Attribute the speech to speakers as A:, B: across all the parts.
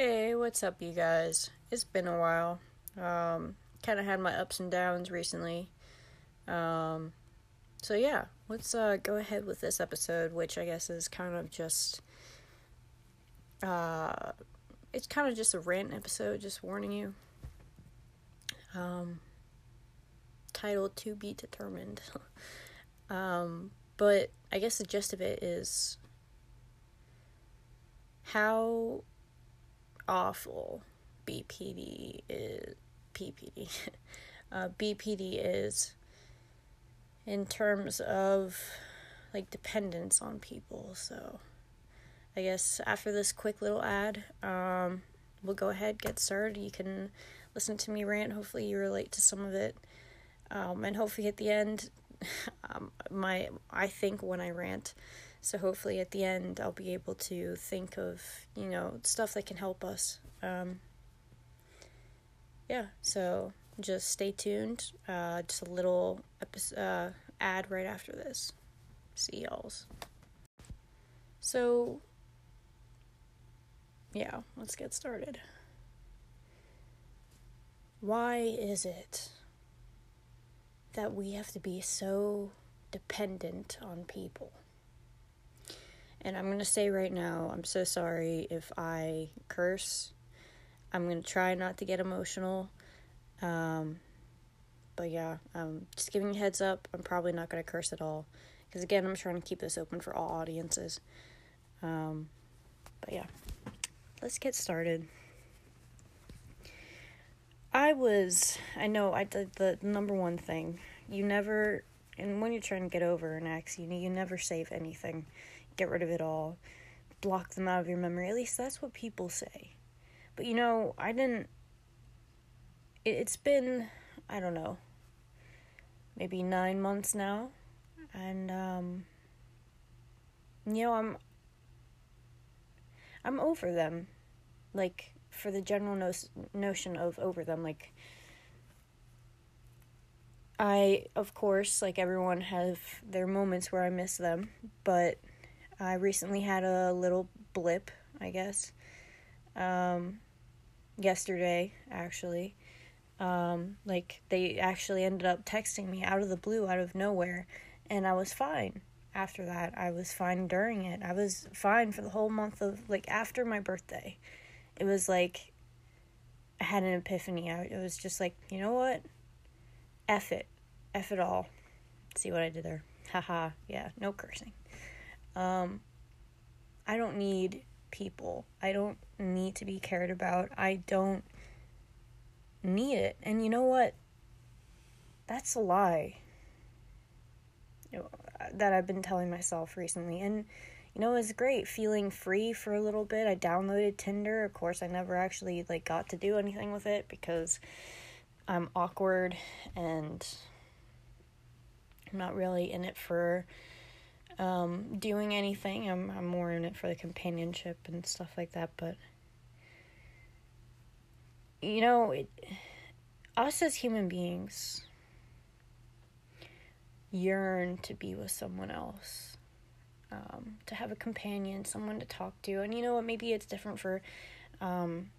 A: Hey, what's up, you guys? It's been a while. Um, kind of had my ups and downs recently. Um, so yeah, let's uh, go ahead with this episode, which I guess is kind of just, uh, it's kind of just a rant episode, just warning you. Um, titled "To Be Determined." um, but I guess the gist of it is how awful BPD is PPD uh, BPD is in terms of like dependence on people. So I guess after this quick little ad, um, we'll go ahead get started. You can listen to me rant. Hopefully you relate to some of it, um, and hopefully at the end, um, my I think when I rant. So hopefully at the end I'll be able to think of, you know, stuff that can help us. Um, yeah, so just stay tuned. Uh, just a little episode, uh, ad right after this. See y'all's. So, yeah, let's get started. Why is it that we have to be so dependent on people? And I'm going to say right now, I'm so sorry if I curse. I'm going to try not to get emotional. Um, but yeah, um, just giving heads up, I'm probably not going to curse at all. Because again, I'm trying to keep this open for all audiences. Um, but yeah, let's get started. I was, I know, I did the number one thing. You never, and when you're trying to get over an ex, you you never save anything get rid of it all, block them out of your memory. At least that's what people say. But you know, I didn't. It, it's been, I don't know, maybe nine months now. And, um, you know, I'm. I'm over them. Like, for the general no- notion of over them. Like, I, of course, like everyone, have their moments where I miss them, but I recently had a little blip, I guess. Um, yesterday, actually. Um, like, they actually ended up texting me out of the blue, out of nowhere, and I was fine after that. I was fine during it. I was fine for the whole month of, like, after my birthday. It was like, I had an epiphany. I, it was just like, you know what? F it. F it all. See what I did there. Haha. yeah, no cursing. Um, I don't need people. I don't need to be cared about. I don't need it. And you know what? That's a lie that I've been telling myself recently. And you know, it's great feeling free for a little bit. I downloaded Tinder. Of course, I never actually like got to do anything with it because I'm awkward and I'm not really in it for um, doing anything. I'm I'm more in it for the companionship and stuff like that. But you know, it, us as human beings yearn to be with someone else, um, to have a companion, someone to talk to. And you know what? Maybe it's different for. Um,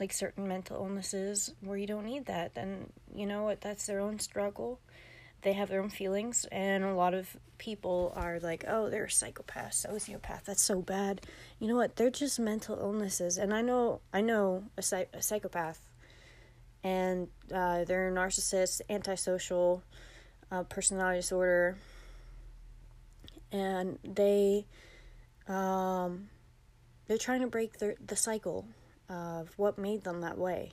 A: like certain mental illnesses where you don't need that then you know what that's their own struggle they have their own feelings and a lot of people are like oh they're a psychopath sociopath that's so bad. You know what? They're just mental illnesses and i know i know a, a psychopath and uh, they're a narcissist antisocial uh, personality disorder and they um, they're trying to break the, the cycle of what made them that way.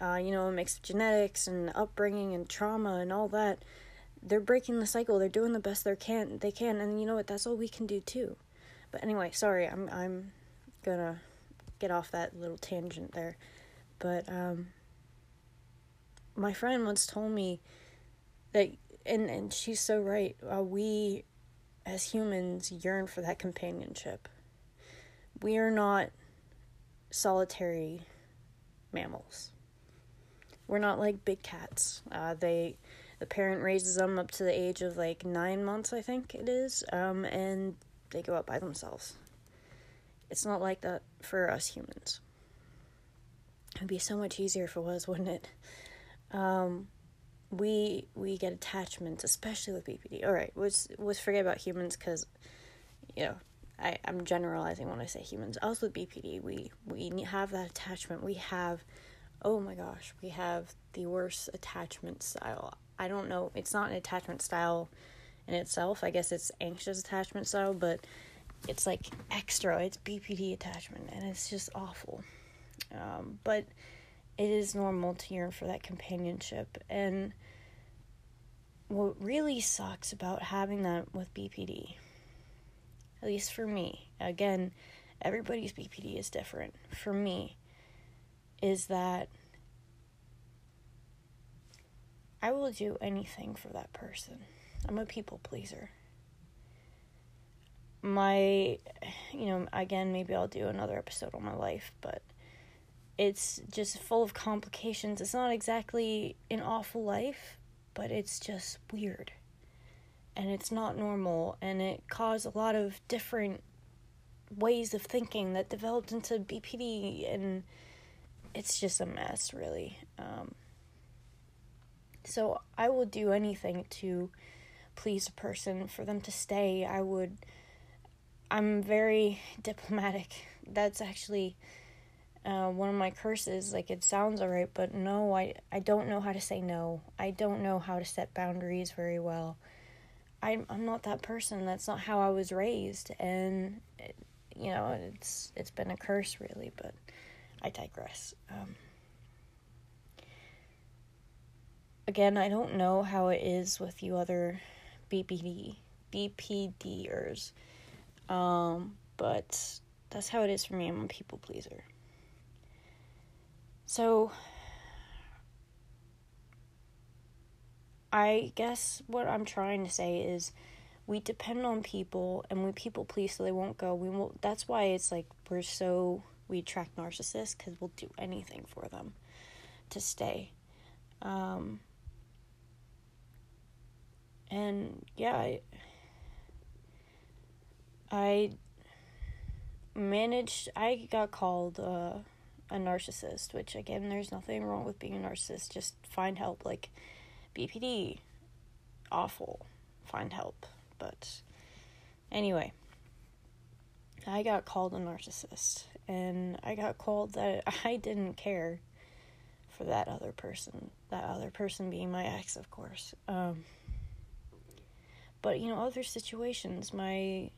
A: Uh, you know, a mix of genetics and upbringing and trauma and all that they're breaking the cycle. They're doing the best they can. They can, and you know what? That's all we can do too. But anyway, sorry. I'm I'm gonna get off that little tangent there. But um, my friend once told me that, and and she's so right. Uh, we, as humans, yearn for that companionship. We are not solitary mammals. We're not like big cats. Uh, they the parent raises them up to the age of like nine months, I think it is, um, and they go out by themselves. It's not like that for us humans. It'd be so much easier if it was, wouldn't it? Um, we we get attachments, especially with BPD. All right, let's let's forget about humans because, you know, I I'm generalizing when I say humans. Also with BPD, we we have that attachment. We have, oh my gosh, we have the worst attachment style. I don't know. It's not an attachment style in itself. I guess it's anxious attachment style, but it's like extra. It's BPD attachment, and it's just awful. Um, but it is normal to yearn for that companionship. And what really sucks about having that with BPD, at least for me, again, everybody's BPD is different. For me, is that I will do anything for that person. I'm a people pleaser. My, you know, again, maybe I'll do another episode on my life, but it's just full of complications. It's not exactly an awful life, but it's just weird. And it's not normal, and it caused a lot of different ways of thinking that developed into BPD, and it's just a mess, really. Um, so I will do anything to please a person for them to stay. I would. I'm very diplomatic. That's actually uh, one of my curses. Like it sounds alright, but no, I I don't know how to say no. I don't know how to set boundaries very well. I'm I'm not that person. That's not how I was raised, and it, you know it's it's been a curse really. But I digress. Um, again, I don't know how it is with you other BPD BPDers, um, but that's how it is for me. I'm a people pleaser. So, I guess what I'm trying to say is we depend on people and we people please so they won't go. We will that's why it's like we're so we attract narcissists cuz we'll do anything for them to stay. Um and yeah, I, I managed I got called uh a narcissist, which again, there's nothing wrong with being a narcissist. Just find help. Like BPD, awful. Find help. But anyway, I got called a narcissist, and I got called that I didn't care for that other person. That other person being my ex, of course. Um, but you know, other situations, my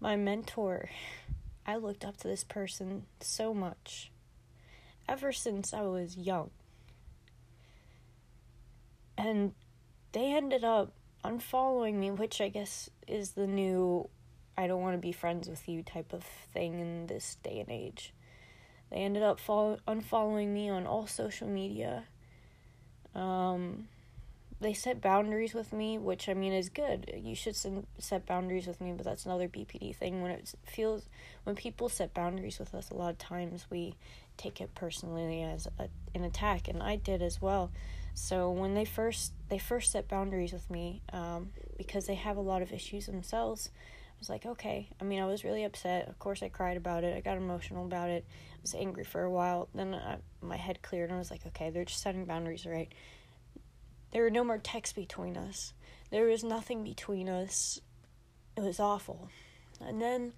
A: my mentor I looked up to this person so much ever since I was young. And they ended up unfollowing me, which I guess is the new I don't want to be friends with you type of thing in this day and age. They ended up follow- unfollowing me on all social media. Um, they set boundaries with me, which I mean is good. You should set boundaries with me, but that's another BPD thing. When it feels, when people set boundaries with us, a lot of times we take it personally as a, an attack, and I did as well. So when they first they first set boundaries with me, um, because they have a lot of issues themselves, I was like, okay. I mean, I was really upset. Of course, I cried about it. I got emotional about it. I was angry for a while. Then I, my head cleared, and I was like, okay, they're just setting boundaries, right? There were no more texts between us. There was nothing between us. It was awful. And then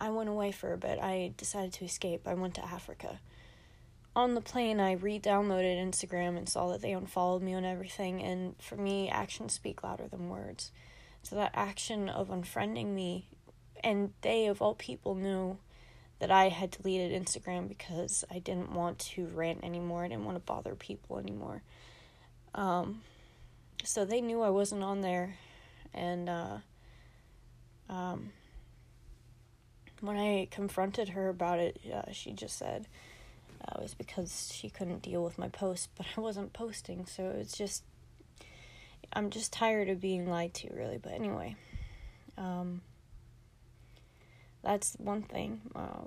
A: I went away for a bit. I decided to escape. I went to Africa. On the plane, I re downloaded Instagram and saw that they unfollowed me on everything. And for me, actions speak louder than words. So that action of unfriending me, and they, of all people, knew that I had deleted Instagram because I didn't want to rant anymore. I didn't want to bother people anymore. Um, so they knew I wasn't on there, and uh, um, when I confronted her about it, uh, she just said uh, it was because she couldn't deal with my post, but I wasn't posting, so it's just I'm just tired of being lied to, really. But anyway, um, that's one thing uh,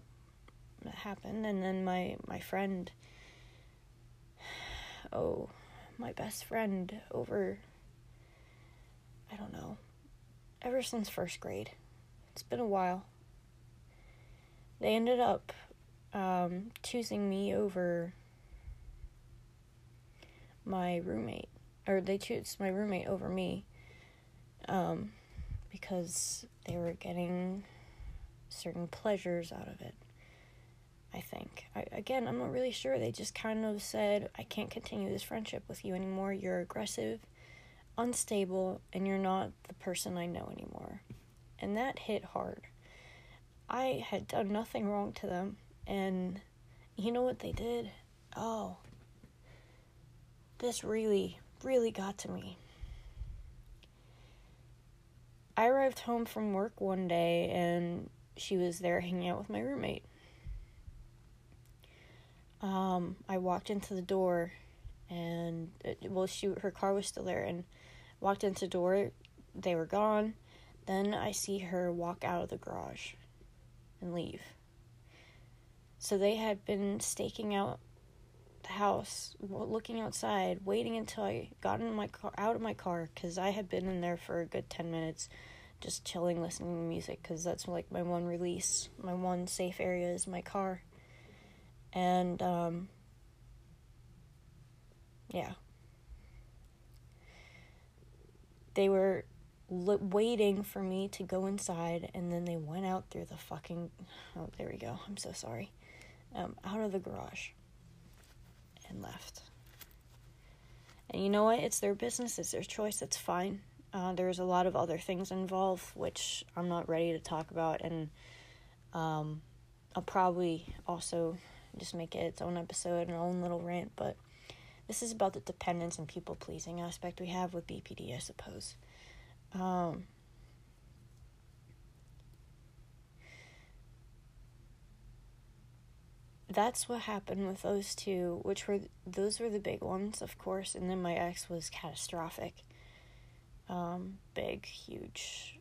A: that happened, and then my my friend, oh my best friend over, I don't know, ever since first grade. It's been a while. They ended up um, choosing me over my roommate, or they chose my roommate over me, um, because they were getting certain pleasures out of it. I think. I, again, I'm not really sure. They just kind of said, I can't continue this friendship with you anymore. You're aggressive, unstable, and you're not the person I know anymore. And that hit hard. I had done nothing wrong to them. And you know what they did? Oh, this really, really got to me. I arrived home from work one day and she was there hanging out with my roommate. Um, I walked into the door and it, well she her car was still there and walked into the door they were gone then I see her walk out of the garage and leave so they had been staking out the house, looking outside, waiting until I got in my car, out of my car, because I had been in there for a good 10 minutes, just chilling, listening to music, because that's like my one release. My one safe area is my car. And, um, yeah. They were li- waiting for me to go inside, and then they went out through the fucking. Oh, there we go. I'm so sorry um, out of the garage and left. And you know what? It's their business, it's their choice, it's fine. Uh, there's a lot of other things involved, which I'm not ready to talk about, and um, I'll probably also just make it its own episode, an own little rant, but this is about the dependence and people pleasing aspect we have with BPD, I suppose. Um, that's what happened with those two, which were those were the big ones, of course, and then my ex was catastrophic. Um, big, huge,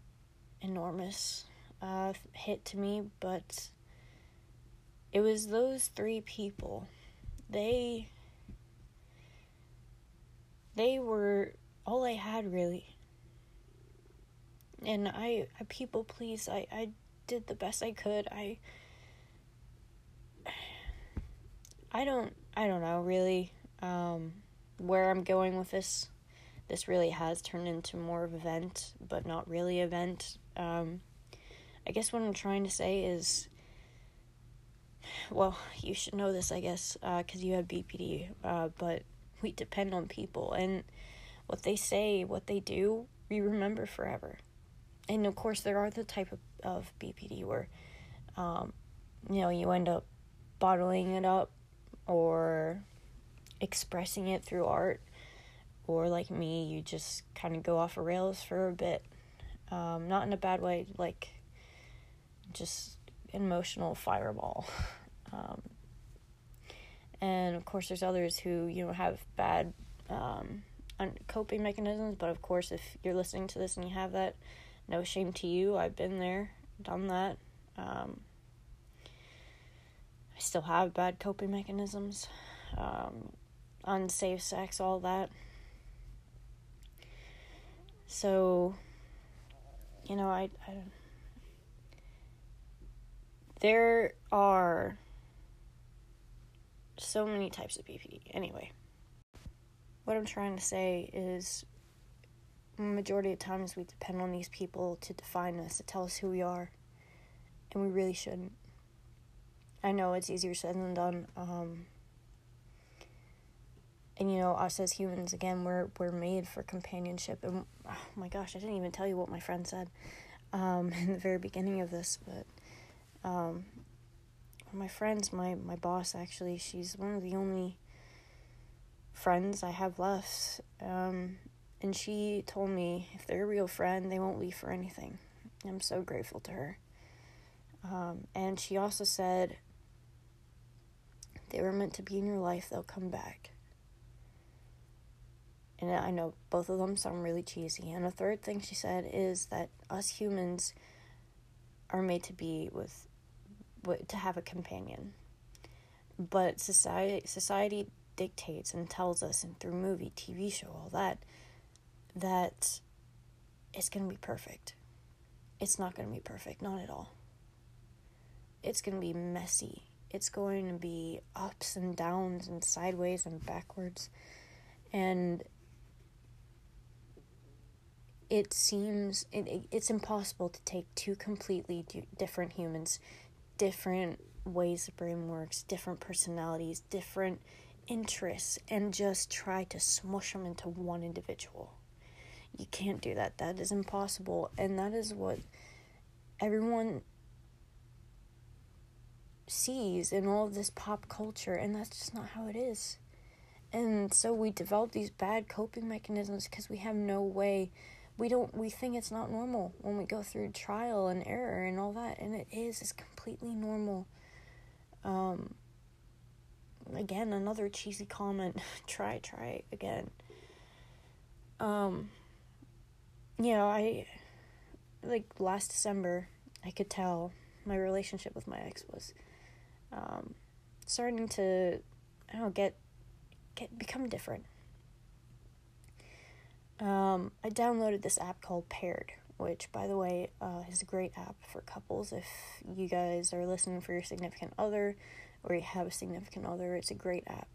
A: enormous uh, hit to me, but it was those three people. They they were all I had really. And I, I people please. I, I did the best I could. I I don't I don't know really um, where I'm going with this. This really has turned into more of an event, but not really event. Um, I guess what I'm trying to say is, well, you should know this, I guess, because uh, you have BPD, uh, but we depend on people, and what they say, what they do, we remember forever. And of course, there are the type of, of BPD where, um, you know, you end up bottling it up or expressing it through art, or like me, you just kind of go off of rails for a bit. Um, not in a bad way, like just emotional fireball. Um, and of course, there's others who you know have bad um, coping mechanisms. But of course, if you're listening to this and you have that, no shame to you. I've been there, done that. Um, I still have bad coping mechanisms, um, unsafe sex, all that. So, you know, I, I there are so many types of BPD. Anyway, what I'm trying to say is majority of times we depend on these people to define us, to tell us who we are, and we really shouldn't. I know it's easier said than done. Um, and you know, us as humans, again, we're we're made for companionship. And oh my gosh, I didn't even tell you what my friend said um, in the very beginning of this, but um, my friends, my my boss, actually, she's one of the only friends I have left. Um, and she told me if they're a real friend, they won't leave for anything. I'm so grateful to her. Um, and she also said they were meant to be in your life, they'll come back. And I know both of them sound really cheesy. And the third thing she said is that us humans are made to be with, to have a companion. But society society dictates and tells us and through movie, TV show, all that that it's to be perfect. It's not to be perfect, not at all. It's to be messy it's going to be ups and downs and sideways and backwards. And it seems it, it, it's impossible to take two completely different humans, different ways the brain works, different personalities, different interests, and just try to smush them into one individual. You can't do that. That is impossible. And that is what everyone sees in all of this pop culture, and that's just not how it is. And so we develop these bad coping mechanisms because we have no way. We don't. We think it's not normal when we go through trial and error and all that, and it is. It's completely normal. Um. Again, another cheesy comment. try, try again. Um. Yeah, I. Like last December, I could tell my relationship with my ex was um, starting to I don't know get get become different. Um, I downloaded this app called Paired, which, by the way, uh, is a great app for couples. If you guys are listening for your significant other, or you have a significant other, it's a great app.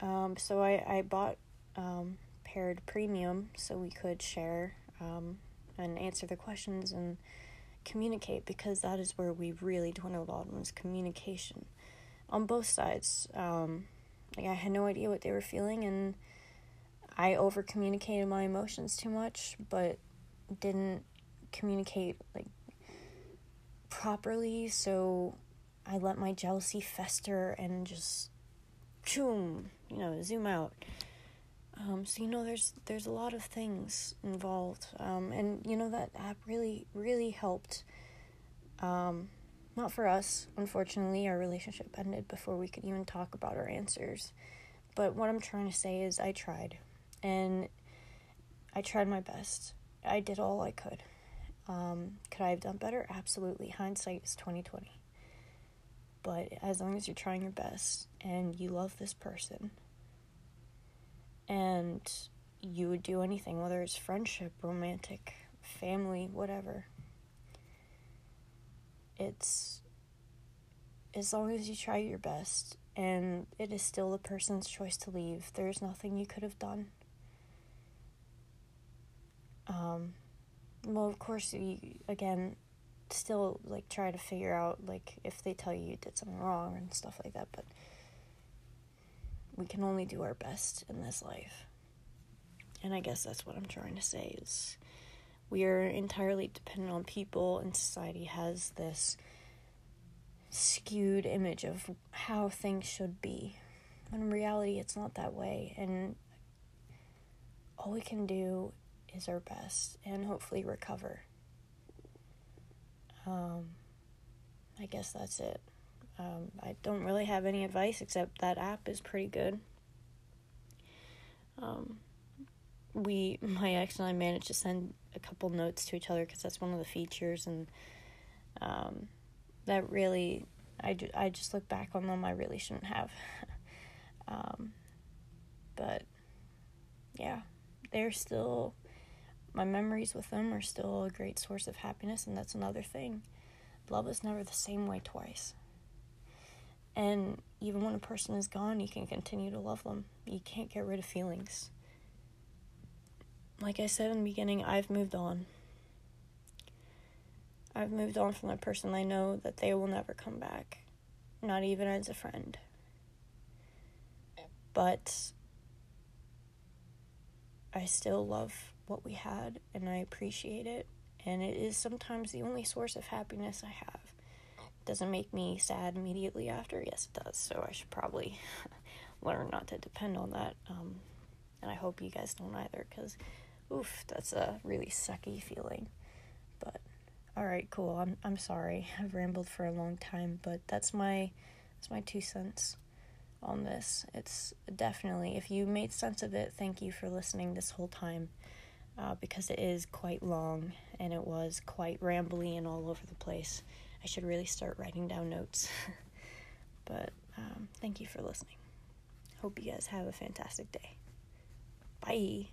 A: Um, so I I bought um, Paired Premium so we could share um, and answer the questions and communicate because that is where we really dwindled on was communication on both sides. Um, like I had no idea what they were feeling, and I over communicated my emotions too much, but didn't communicate like properly. So I let my jealousy fester and just, boom, you know, zoom out. Um, so you know, there's there's a lot of things involved, um, and you know that app really really helped. Um, not for us, unfortunately, our relationship ended before we could even talk about our answers. But what I'm trying to say is, I tried, and I tried my best. I did all I could. Um, could I have done better? Absolutely. Hindsight is twenty twenty. But as long as you're trying your best and you love this person and you would do anything, whether it's friendship, romantic, family, whatever. It's as long as you try your best and it is still the person's choice to leave, there's nothing you could have done. Um, well, of course, you again still like try to figure out like if they tell you you did something wrong and stuff like that, but we can only do our best in this life. And I guess that's what I'm trying to say is we are entirely dependent on people and society has this skewed image of how things should be. When in reality it's not that way and all we can do is our best and hopefully recover. Um, I guess that's it. Um, I don't really have any advice except that app is pretty good. Um, we, my ex and I, managed to send a couple notes to each other because that's one of the features, and um, that really, I, I just look back on them. I really shouldn't have. um, but yeah, they're still my memories with them are still a great source of happiness, and that's another thing. Love is never the same way twice. And even when a person is gone, you can continue to love them. You can't get rid of feelings. Like I said in the beginning, I've moved on. I've moved on from that person. I know that they will never come back, not even as a friend. But I still love what we had and I appreciate it. And it is sometimes the only source of happiness I have It doesn't make me sad immediately after. Yes, it does. So I should probably learn not to depend on that. Um, and I hope you guys don't either, because, oof, that's a really sucky feeling. But all right, cool. I'm I'm sorry. I've rambled for a long time, but that's my that's my two cents on this. It's definitely if you made sense of it, thank you for listening this whole time. Uh, because it is quite long and it was quite rambly and all over the place. I should really start writing down notes. but um, thank you for listening. Hope you guys have a fantastic day. Bye.